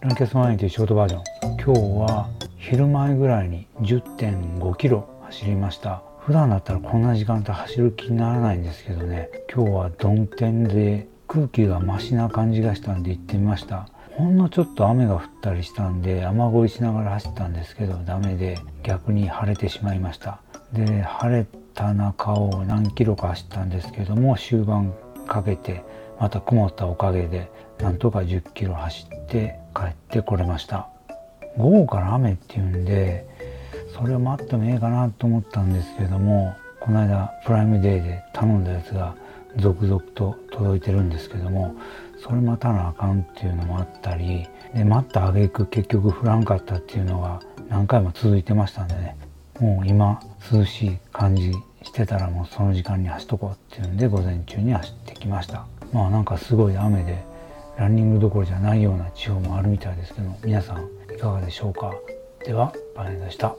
ランキャスマインというショートバージョン。今日は昼前ぐらいに10.5キロ走りました。普段だったらこんな時間帯走る気にならないんですけどね。今日は曇天で空気がマシな感じがしたんで行ってみました。ほんのちょっと雨が降ったりしたんで雨乞いしながら走ったんですけどダメで逆に晴れてしまいました。で晴れた中を何キロか走ったんですけども終盤かけてまた曇ったおかげでなんとか10キロ走って帰ってこれました。午後から雨っていうんでそれを待ってもええかなと思ったんですけどもこの間プライムデーで頼んだやつが続々と届いてるんですけどもそれ待たなあかんっていうのもあったりで待った挙句結局降らんかったっていうのが何回も続いてましたんでね。もう今涼しい感じしてたらもうその時間に走っとこうっていうんで午前中に走ってきました。まあなんかすごい雨でランニングどころじゃないような地方もあるみたいですけど皆さんいかがでしょうか？ではバネでした